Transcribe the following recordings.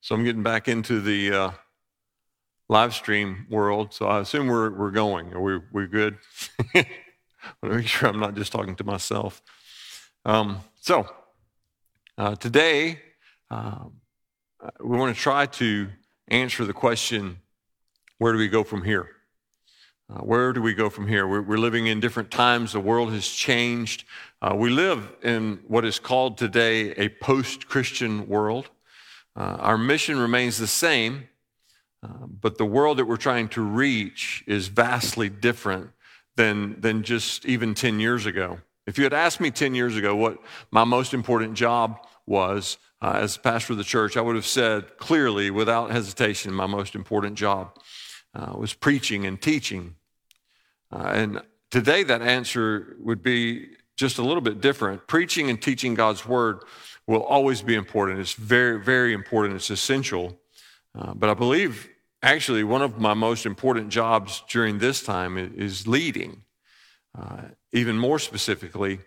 So I'm getting back into the uh, live stream world. So I assume we're, we're going. Are we we good? I want to make sure I'm not just talking to myself. Um, so uh, today, uh, we want to try to answer the question where do we go from here? Uh, where do we go from here? We're, we're, living in different times. The world has changed. Uh, we live in what is called today a post Christian world. Uh, our mission remains the same, uh, but the world that we're trying to reach is vastly different than, than just even 10 years ago. If you had asked me 10 years ago what my most important job was uh, as pastor of the church, I would have said clearly, without hesitation, my most important job uh, was preaching and teaching. Uh, and today, that answer would be just a little bit different. Preaching and teaching God's word will always be important. It's very, very important. It's essential. Uh, but I believe actually one of my most important jobs during this time is leading, uh, even more specifically,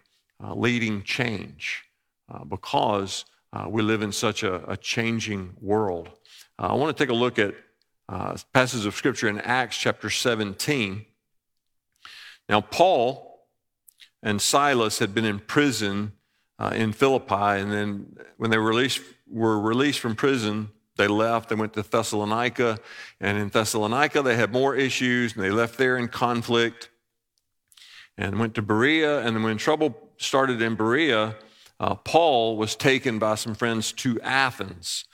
uh, leading change, uh, because uh, we live in such a, a changing world. Uh, I want to take a look at passages of scripture in Acts chapter 17. Now, Paul and Silas had been in prison uh, in Philippi. And then when they were released, were released from prison, they left. They went to Thessalonica. And in Thessalonica, they had more issues, and they left there in conflict and went to Berea. And when trouble started in Berea, uh, Paul was taken by some friends to Athens.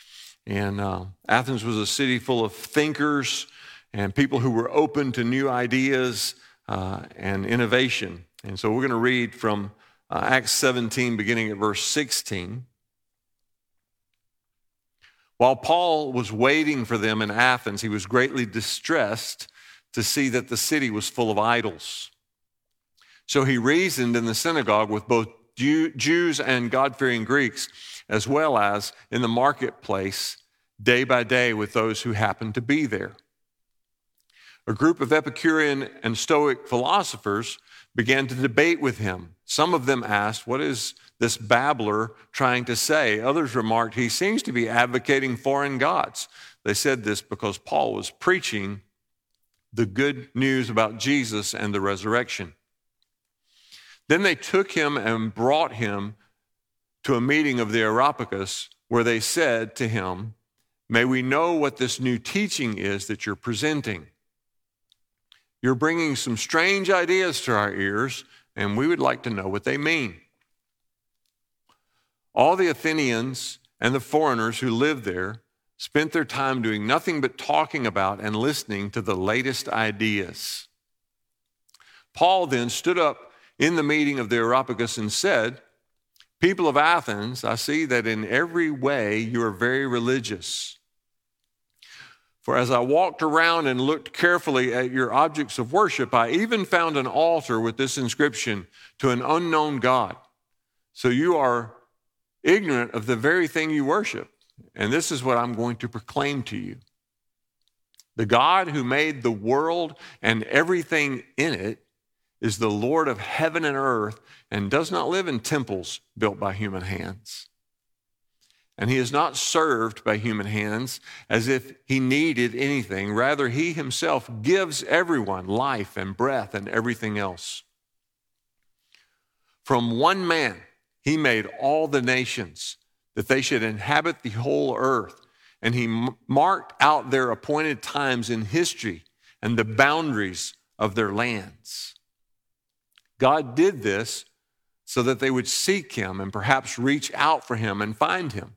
And uh, Athens was a city full of thinkers and people who were open to new ideas uh, and innovation. And so we're going to read from uh, Acts 17, beginning at verse 16. While Paul was waiting for them in Athens, he was greatly distressed to see that the city was full of idols. So he reasoned in the synagogue with both Jews and God fearing Greeks, as well as in the marketplace day by day with those who happened to be there. A group of Epicurean and Stoic philosophers began to debate with him. Some of them asked, What is this babbler trying to say? Others remarked, He seems to be advocating foreign gods. They said this because Paul was preaching the good news about Jesus and the resurrection. Then they took him and brought him to a meeting of the Areopagus, where they said to him, May we know what this new teaching is that you're presenting. You're bringing some strange ideas to our ears, and we would like to know what they mean. All the Athenians and the foreigners who lived there spent their time doing nothing but talking about and listening to the latest ideas. Paul then stood up in the meeting of the Areopagus and said, People of Athens, I see that in every way you are very religious. For as I walked around and looked carefully at your objects of worship, I even found an altar with this inscription to an unknown God. So you are ignorant of the very thing you worship. And this is what I'm going to proclaim to you. The God who made the world and everything in it is the Lord of heaven and earth and does not live in temples built by human hands and he is not served by human hands as if he needed anything. Rather, he himself gives everyone life and breath and everything else. From one man, he made all the nations that they should inhabit the whole earth, and he marked out their appointed times in history and the boundaries of their lands. God did this so that they would seek him and perhaps reach out for him and find him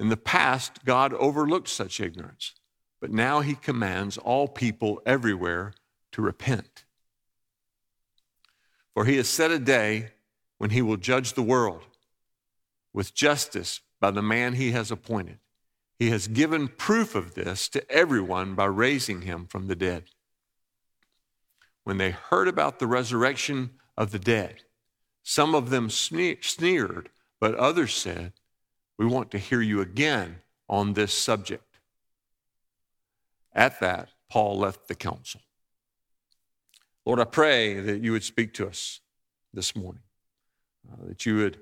In the past, God overlooked such ignorance, but now he commands all people everywhere to repent. For he has set a day when he will judge the world with justice by the man he has appointed. he has given proof of this to everyone by raising him from the dead. When they heard about the resurrection of the dead, some of them sneered, but others said, We want to hear you again on this subject. At that, Paul left the council. Lord, I pray that you would speak to us this morning, uh, that you would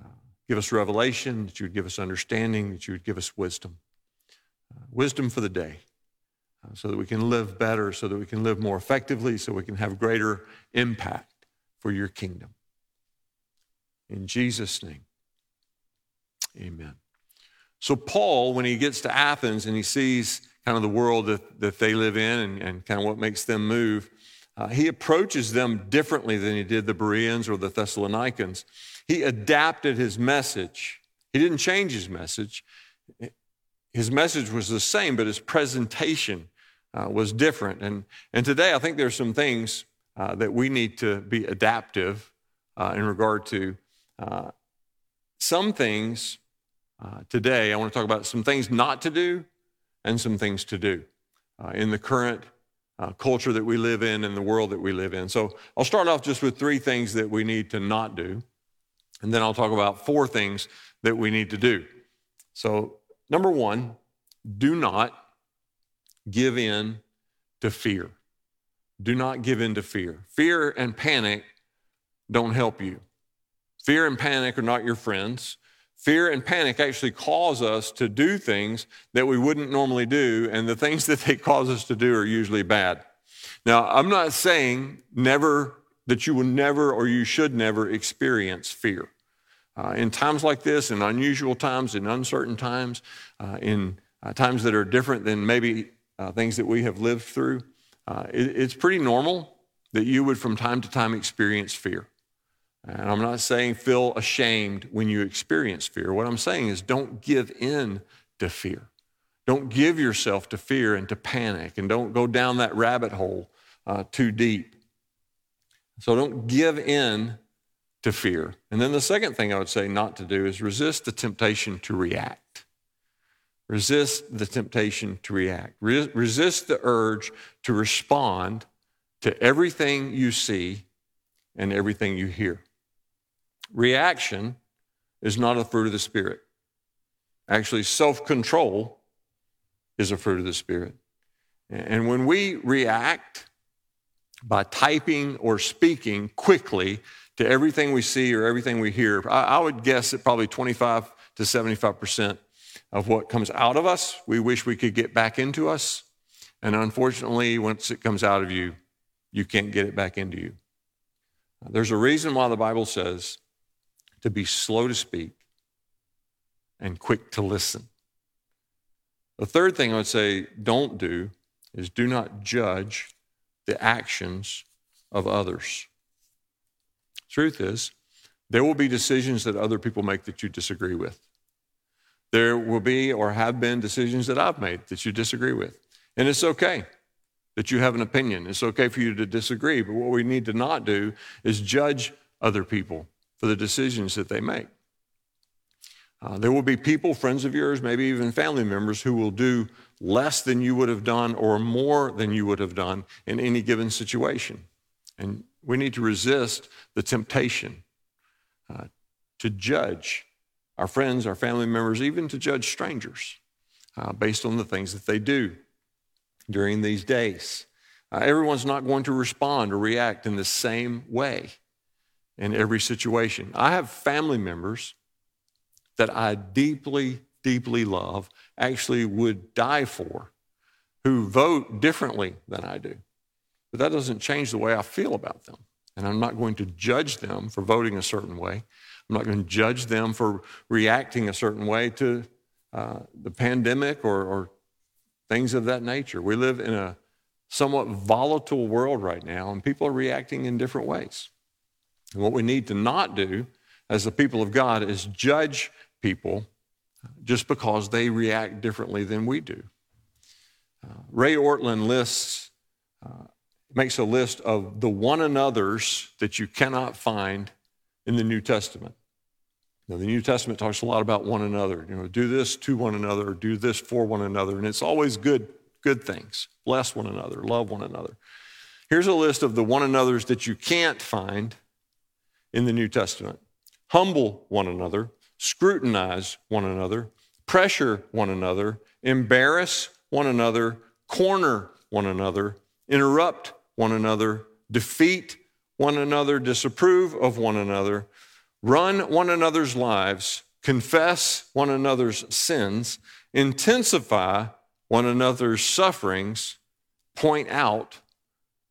uh, give us revelation, that you would give us understanding, that you would give us wisdom. Uh, wisdom for the day, uh, so that we can live better, so that we can live more effectively, so we can have greater impact for your kingdom. In Jesus' name, amen. So, Paul, when he gets to Athens and he sees kind of the world that, that they live in and, and kind of what makes them move, uh, he approaches them differently than he did the Bereans or the Thessalonians. He adapted his message. He didn't change his message. His message was the same, but his presentation uh, was different. And, and today, I think there's some things uh, that we need to be adaptive uh, in regard to. Uh, some things uh, today, I want to talk about some things not to do and some things to do in the current uh, culture that we live in and the world that we live in. So I'll start off just with three things that we need to not do, and then I'll talk about four things that we need to do. So, number one, do not give in to fear. Do not give in to fear. Fear and panic don't help you. Fear and panic are not your friends. Fear and panic actually cause us to do things that we wouldn't normally do, and the things that they cause us to do are usually bad. Now, I'm not saying never that you will never or you should never experience fear. Uh, in times like this, in unusual times, in uncertain times, uh, in uh, times that are different than maybe uh, things that we have lived through, uh, it, it's pretty normal that you would from time to time experience fear. And I'm not saying feel ashamed when you experience fear. What I'm saying is don't give in to fear. Don't give yourself to fear and to panic, and don't go down that rabbit hole uh, too deep. So don't give in to fear. And then the second thing I would say not to do is resist the temptation to react. Resist the temptation to react. Re- resist the urge to respond to everything you see and everything you hear. Reaction is not a fruit of the Spirit. Actually, self control is a fruit of the Spirit. And when we react by typing or speaking quickly to everything we see or everything we hear, I, would guess that probably 25 to 75% of what comes out of us, we wish we could get back into us. And unfortunately, once it comes out of you, you can't get it back into you. There's a reason why the Bible says to be slow to speak and quick to listen. The third thing I would say don't do is do not judge the actions of others. Truth is, there will be decisions that other people make that you disagree with. There will be or have been decisions that I've made that you disagree with. And it's okay that you have an opinion. It's okay for you to disagree. But what we need to not do is judge other people for the decisions that they make. Uh, there will be people, friends of yours, maybe even family members, who will do less than you would have done or more than you would have done in any given situation. And we need to resist the temptation uh, to judge our friends, our family members, even to judge strangers uh, based on the things that they do during these days. Uh, everyone's not going to respond or react in the same way in every situation. I have family members that I deeply, deeply love, actually would die for, who vote differently than I do. But that doesn't change the way I feel about them. And I'm not going to judge them for voting a certain way. I'm not going to judge them for reacting a certain way to uh, the pandemic or, or things of that nature. We live in a somewhat volatile world right now, and people are reacting in different ways. And what we need to not do as the people of God is judge people just because they react differently than we do. Uh, Ray Ortlund lists, uh, makes a list of the one another's that you cannot find in the New Testament. Now, the New Testament talks a lot about one another. You know, do this to one another, do this for one another, and it's always good, good things. Bless one another, love one another. Here's a list of the one another's that you can't find in the New Testament. Humble one another, scrutinize one another, pressure one another, embarrass one another, corner one another, interrupt one another, defeat one another, disapprove of one another, run one another's lives, confess one another's sins, intensify one another's sufferings, point out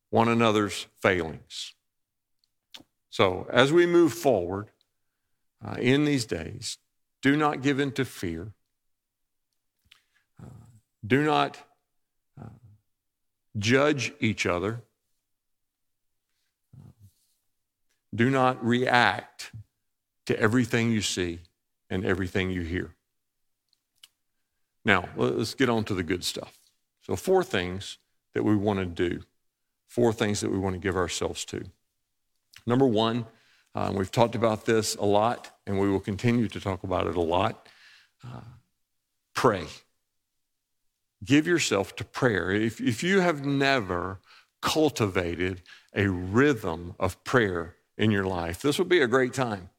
one another's failings. So, as we move forward uh, in these days, do not give in to fear. Uh, do not uh, judge each other. Do not react to everything you see and everything you hear. Now, let's get on to the good stuff. So, four things that we want to do, four things that we want to give ourselves to. Number one, uh, we've talked about this a lot, and we will continue to talk about it a lot. Uh, pray. Give yourself to prayer. If, if you have never cultivated a rhythm of prayer in your life, this would be a great time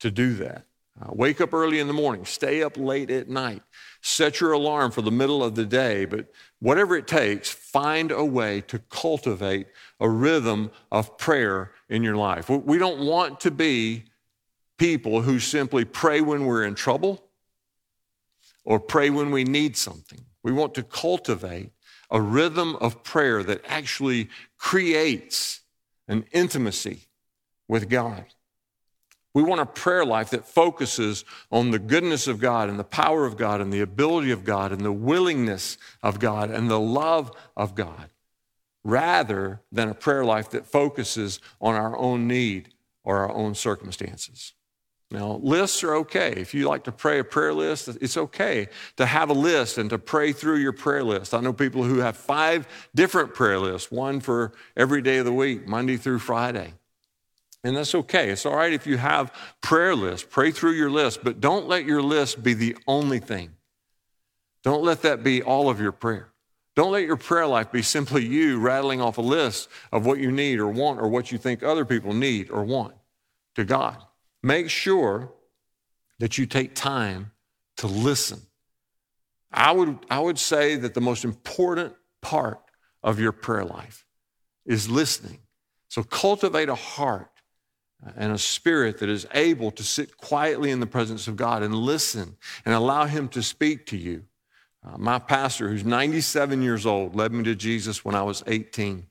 to do that. Uh, wake up early in the morning, stay up late at night, set your alarm for the middle of the day, but whatever it takes, find a way to cultivate a rhythm of prayer in your life. We don't want to be people who simply pray when we're in trouble or pray when we need something. We want to cultivate a rhythm of prayer that actually creates an intimacy with God. We want a prayer life that focuses on the goodness of God and the power of God and the ability of God and the willingness of God and the love of God, rather than a prayer life that focuses on our own need or our own circumstances. Now, lists are okay. If you like to pray a prayer list, it's okay to have a list and to pray through your prayer list. I know people who have five different prayer lists, one for every day of the week, Monday through Friday. And that's okay. It's all right if you have prayer lists, pray through your list, but don't let your list be the only thing. Don't let that be all of your prayer. Don't let your prayer life be simply you rattling off a list of what you need or want or what you think other people need or want to God. Make sure that you take time to listen. I would, I would say that the most important part of your prayer life is listening. So cultivate a heart and a spirit that is able to sit quietly in the presence of God and listen and allow Him to speak to you. Uh, my pastor, who's 97 years old, led me to Jesus when I was 18.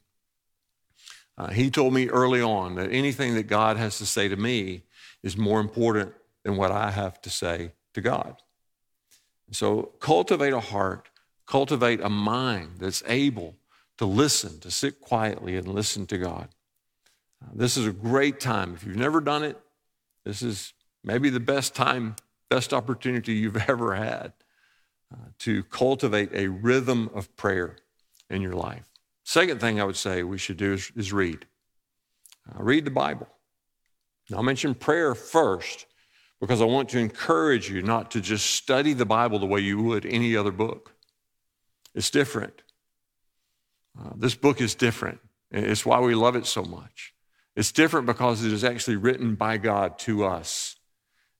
Uh, he told me early on that anything that God has to say to me is more important than what I have to say to God. So cultivate a heart, cultivate a mind that's able to listen, to sit quietly and listen to God. This is a great time. If you've never done it, this is maybe the best time, best opportunity you've ever had uh, to cultivate a rhythm of prayer in your life. Second thing I would say we should do is, is read. Uh, read the Bible. Now, I'll mention prayer first because I want to encourage you not to just study the Bible the way you would any other book. It's different. Uh, this book is different. It's why we love it so much. It's different because it is actually written by God to us.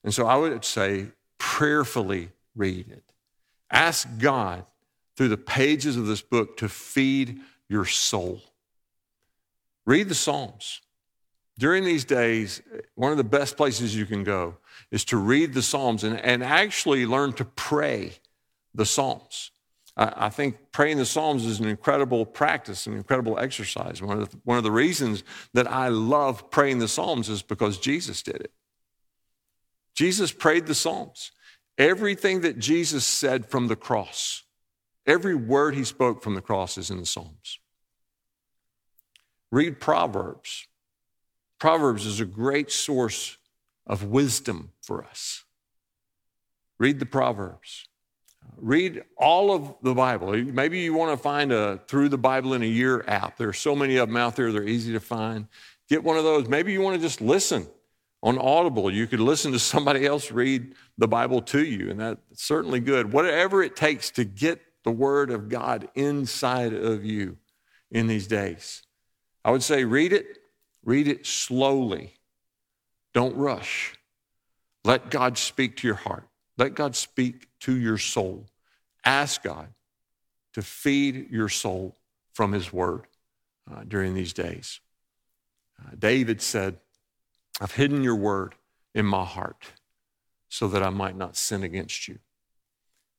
And so I would say, prayerfully read it. Ask God through the pages of this book to feed your soul. Read the Psalms. During these days, one of the best places you can go is to read the Psalms and, and actually learn to pray the Psalms. I, think praying the Psalms is an incredible practice, an incredible exercise. One of, the, one of the reasons that I love praying the Psalms is because Jesus did it. Jesus prayed the Psalms. Everything that Jesus said from the cross, every word he spoke from the cross is in the Psalms. Read Proverbs. Proverbs is a great source of wisdom for us. Read the Proverbs. Read all of the Bible. Maybe you want to find a Through the Bible in a Year app. There are so many of them out there, they're easy to find. Get one of those. Maybe you want to just listen On Audible, you could listen to somebody else read the Bible to you, and that's certainly good. Whatever it takes to get the Word of God inside of you in these days. I would say read it, read it slowly. Don't rush. Let God speak to your heart. Let God speak to your soul. Ask God to feed your soul from His Word uh, during these days. Uh, David said, I've hidden your word in my heart so that I might not sin against you.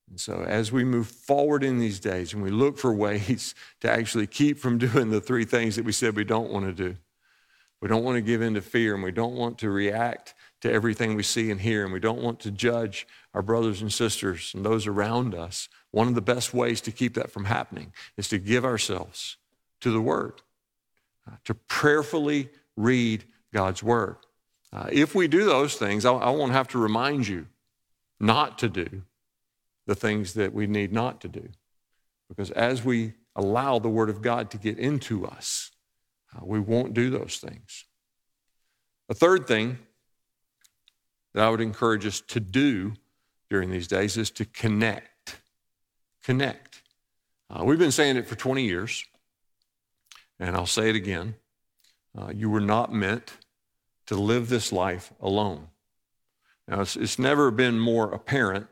And so, as we move forward in these days and we look for ways to actually keep from doing the three things that we said we don't want to do, we don't want to give in to fear and we don't want to react to everything we see and hear and we don't want to judge our brothers and sisters and those around us. One of the best ways to keep that from happening is to give ourselves to the Word, uh, to prayerfully read God's Word. Uh, if we do those things, I, I won't have to remind you not to do the things that we need not to do. Because as we allow the Word of God to get into us, uh, we won't do those things. A third thing that I would encourage us to do during these days is to connect. Connect. Uh, we've been saying it for 20 years, and I'll say it again. Uh, you were not meant to live this life alone. Now, it's, it's never been more apparent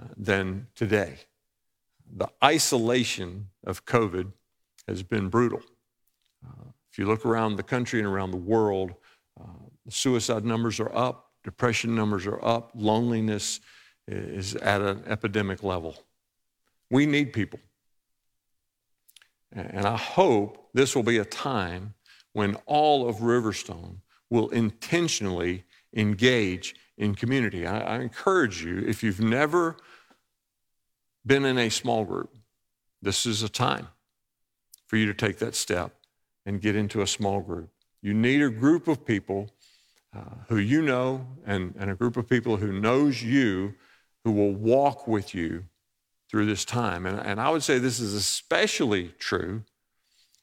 uh, than today. The isolation of COVID has been brutal. Uh, if you look around the country and around the world, uh, the suicide numbers are up, depression numbers are up, loneliness is at an epidemic level. We need people. And I hope this will be a time when all of Riverstone will intentionally engage in community. I, I, encourage you, if you've never been in a small group, this is a time for you to take that step and get into a small group. You need a group of people uh, who you know and, and a group of people who knows you who will walk with you through this time. And, and I would say this is especially true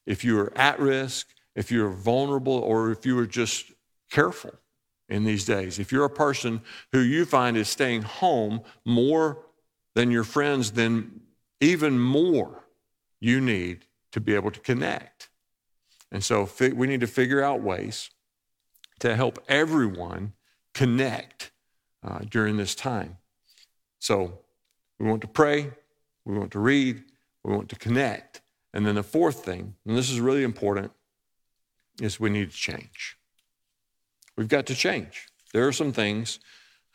if you are at risk, if you're vulnerable, or if you are just careful in these days. If you're a person who you find is staying home more than your friends, then even more you need to be able to connect. And so we need to figure out ways to help everyone connect uh, during this time. So we want to pray, we want to read, we want to connect. And then the fourth thing, and this is really important, is we need to change. We've got to change. There are some things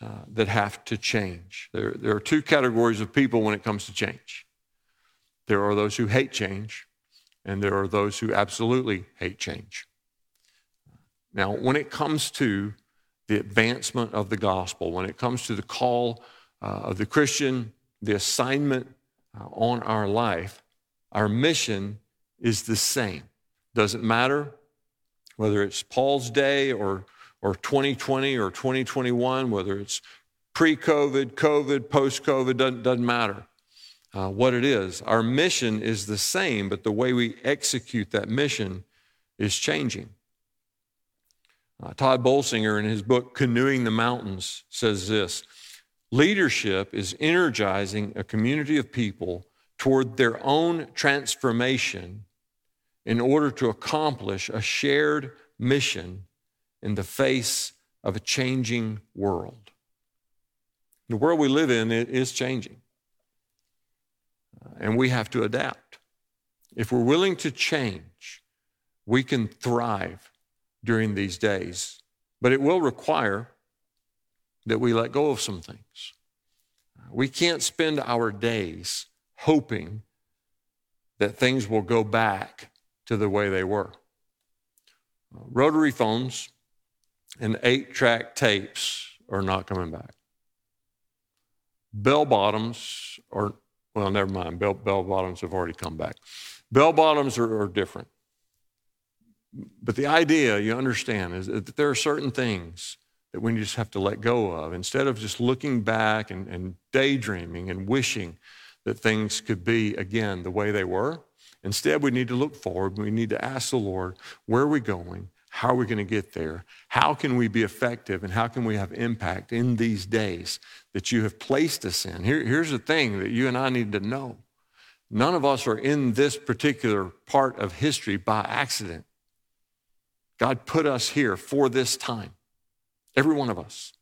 uh, that have to change. There, there are two categories of people when it comes to change there are those who hate change, and there are those who absolutely hate change. Now, when it comes to the advancement of the gospel, when it comes to the call uh, of the Christian, the assignment uh, on our life, our mission is the same. Doesn't matter whether it's Paul's day or or 2020 or 2021, whether it's pre COVID, COVID, post COVID, doesn't, doesn't matter uh, what it is. Our mission is the same, but the way we execute that mission is changing. Uh, Tod Bolsinger, in his book Canoeing the Mountains, says this Leadership is energizing a community of people toward their own transformation in order to accomplish a shared mission in the face of a changing world. The world we live in is changing, and we have to adapt. If we're willing to change, we can thrive during these days, but it will require that we let go of some things. We can't spend our days hoping that things will go back to the way they were. Rotary phones and eight track tapes are not coming back. Bell bottoms are, well, never mind. Bell, bell bottoms have already come back. Bell bottoms are, are different. But the idea, you understand, is that there are certain things that we just have to let go of. Instead of just looking back and, and daydreaming and wishing that things could be again the way they were, instead we need to look forward. We need to ask the Lord, where are we going? How are we going to get there? How can we be effective and how can we have impact in these days that you have placed us in? Here, here's the thing that you and I need to know none of us are in this particular part of history by accident. God put us here for this time, every one of us.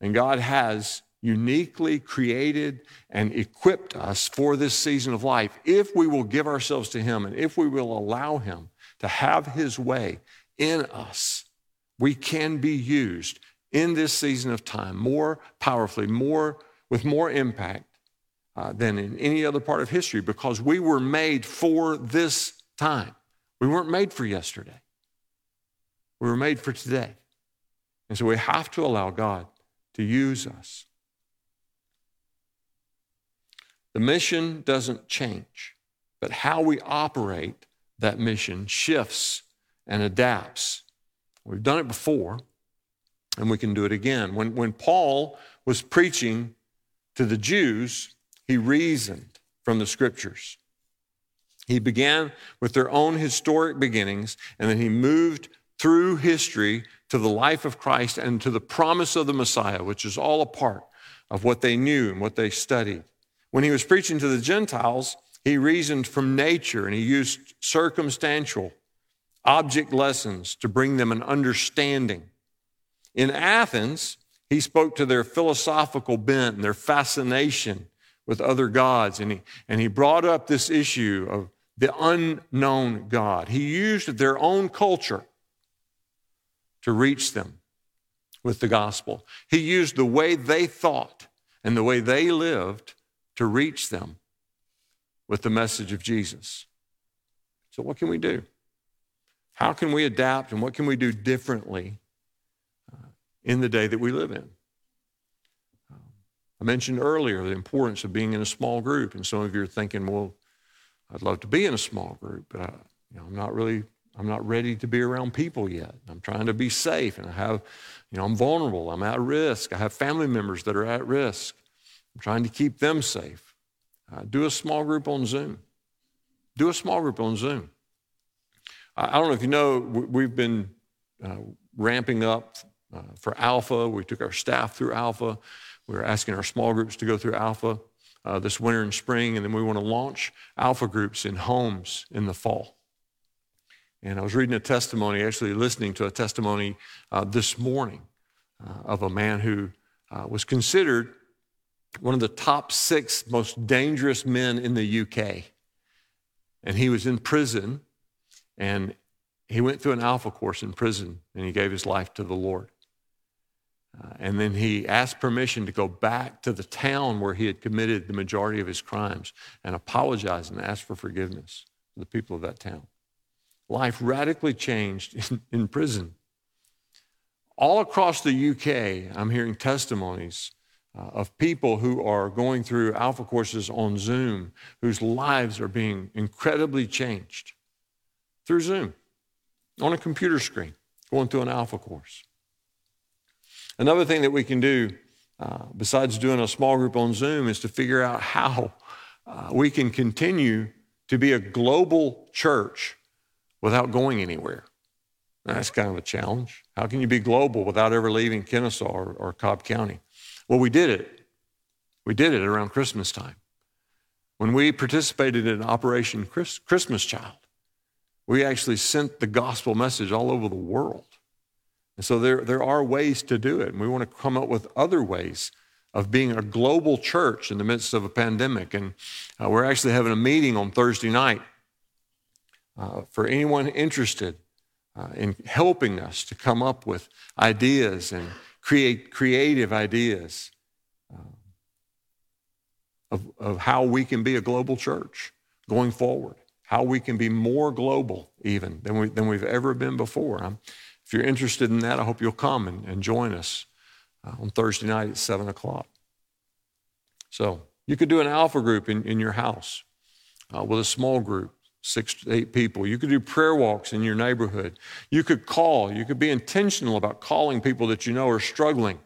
And God has uniquely created and equipped us for this season of life if we will give ourselves to Him and if we will allow Him to have His way in us, we can be used in this season of time more powerfully, more with more impact uh, than in any other part of history because we were made for this time. We weren't made for yesterday. We were made for today. And so we have to allow God to use us. The mission doesn't change, but how we operate that mission shifts and adapts. We've done it before, and we can do it again. When, when Paul was preaching to the Jews, he reasoned from the scriptures. He began with their own historic beginnings, and then he moved through history to the life of Christ and to the promise of the Messiah, which is all a part of what they knew and what they studied. When he was preaching to the Gentiles, he reasoned from nature and he used circumstantial object lessons to bring them an understanding. In Athens, he spoke to their philosophical bent and their fascination with other gods, and he, and he brought up this issue of the unknown God. He used their own culture to reach them with the gospel. He used the way they thought and the way they lived to reach them with the message of Jesus. So, what can we do? How can we adapt and what can we do differently uh, in the day that we live in? I mentioned earlier the importance of being in a small group, and some of you are thinking, well, I'd love to be in a small group, but I, you know, I'm not really, I'm not ready to be around people yet. I'm trying to be safe, and I have, you know, I'm vulnerable. I'm at risk. I have family members that are at risk. I'm trying to keep them safe. Uh, do a small group on Zoom. Do a small group on Zoom. I don't know if you know, we've been uh, ramping up uh, for Alpha. We took our staff through Alpha. We're asking our small groups to go through Alpha uh, this winter and spring, and then we want to launch Alpha groups in homes in the fall. And I was reading a testimony, actually listening to a testimony uh, this morning uh, of a man who uh, was considered one of the top six most dangerous men in the UK. And he was in prison and he went through an alpha course in prison and he gave his life to the Lord. Uh, and then he asked permission to go back to the town where he had committed the majority of his crimes and apologize and ask for forgiveness for the people of that town. Life radically changed in, in prison. All across the UK, I'm hearing testimonies uh, of people who are going through alpha courses on Zoom whose lives are being incredibly changed through Zoom on a computer screen, going through an alpha course. Another thing that we can do, uh, besides doing a small group on Zoom, is to figure out how uh, we can continue to be a global church without going anywhere. That's kind of a challenge. How can you be global without ever leaving Kennesaw or, or Cobb County? Well, we did it. We did it around Christmas time. When we participated in Operation Christmas Child, we actually sent the gospel message all over the world. And so there, there are ways to do it. And we want to come up with other ways of being a global church in the midst of a pandemic. And uh, we're actually having a meeting on Thursday night uh, for anyone interested uh, in helping us to come up with ideas and create creative ideas uh, of, of how we can be a global church going forward how we can be more global even than, we, than we've ever been before. I'm, if you're interested in that, I hope you'll come and, and join us uh, on Thursday night at 7 o'clock. So you could do an alpha group in, in your house uh, with a small group, six to eight people. You could do prayer walks in your neighborhood. You could call. You could be intentional about calling people that you know are struggling.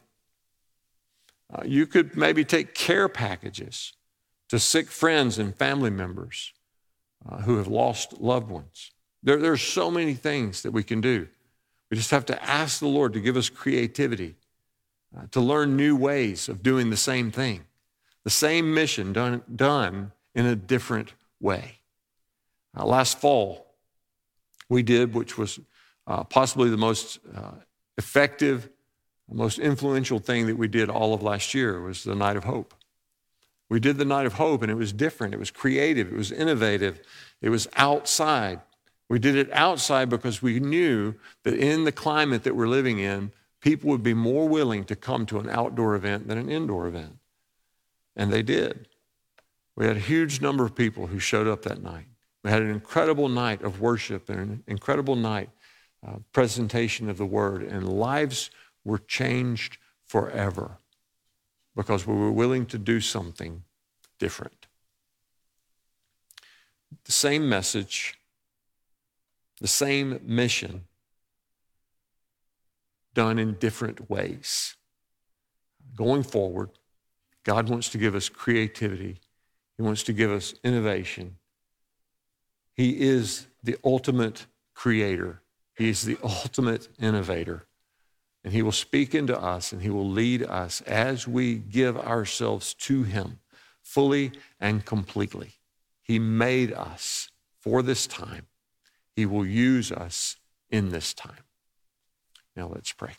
Uh, you could maybe take care packages to sick friends and family members uh, who have lost loved ones. There, there are so many things that we can do We just have to ask the Lord to give us creativity, uh, to learn new ways of doing the same thing, the same mission done, done in a different way. Uh, last fall, we did, which was uh, possibly the most uh, effective, most influential thing that we did all of last year was the Night of Hope. We did the Night of Hope, and it was different. It was creative. It was innovative. It was outside. We did it outside because we knew that in the climate that we're living in, people would be more willing to come to an outdoor event than an indoor event. And they did. We had a huge number of people who showed up that night. We had an incredible night of worship and an incredible night uh, presentation of the word, and lives were changed forever because we were willing to do something different. The same message, the same mission, done in different ways. Going forward, God wants to give us creativity, He wants to give us innovation. He is the ultimate creator, He is the ultimate innovator. And He will speak into us and He will lead us as we give ourselves to Him fully and completely. He made us for this time. He will use us in this time. Now let's pray.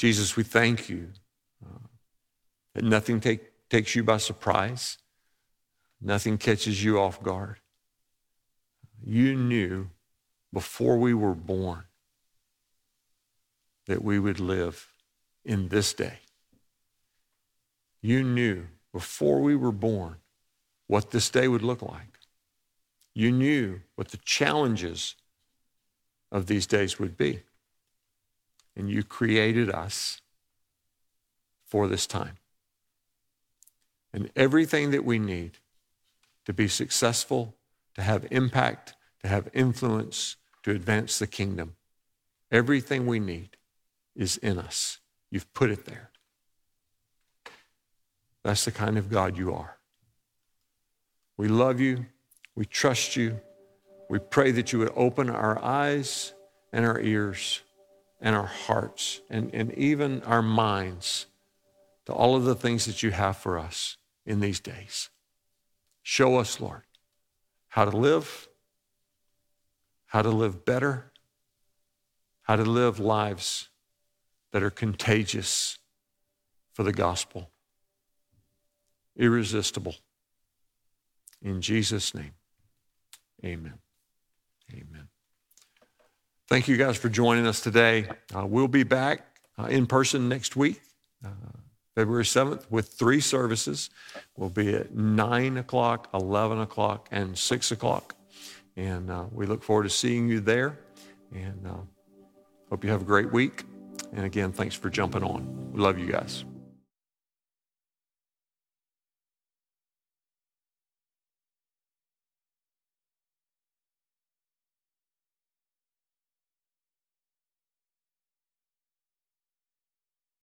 Jesus, we thank you uh, that nothing take, takes you by surprise, nothing catches you off guard. You knew before we were born that we would live in this day. You knew before we were born what this day would look like. You knew what the challenges of these days would be. And you created us for this time. And everything that we need to be successful, to have impact, to have influence, to advance the kingdom, everything we need is in us. You've put it there. That's the kind of God you are. We love you. We trust you. We pray that you would open our eyes and our ears and our hearts and, and even our minds to all of the things that you have for us in these days. Show us, Lord, how to live, how to live better, how to live lives that are contagious for the gospel irresistible. In Jesus' name, amen. Amen. Thank you guys for joining us today. Uh, we'll be back uh, in person next week, uh, February 7th, with three services. We'll be at 9 o'clock, 11 o'clock, and 6 o'clock. And uh, we look forward to seeing you there. And uh, hope you have a great week. And again, thanks for jumping on. We love you guys.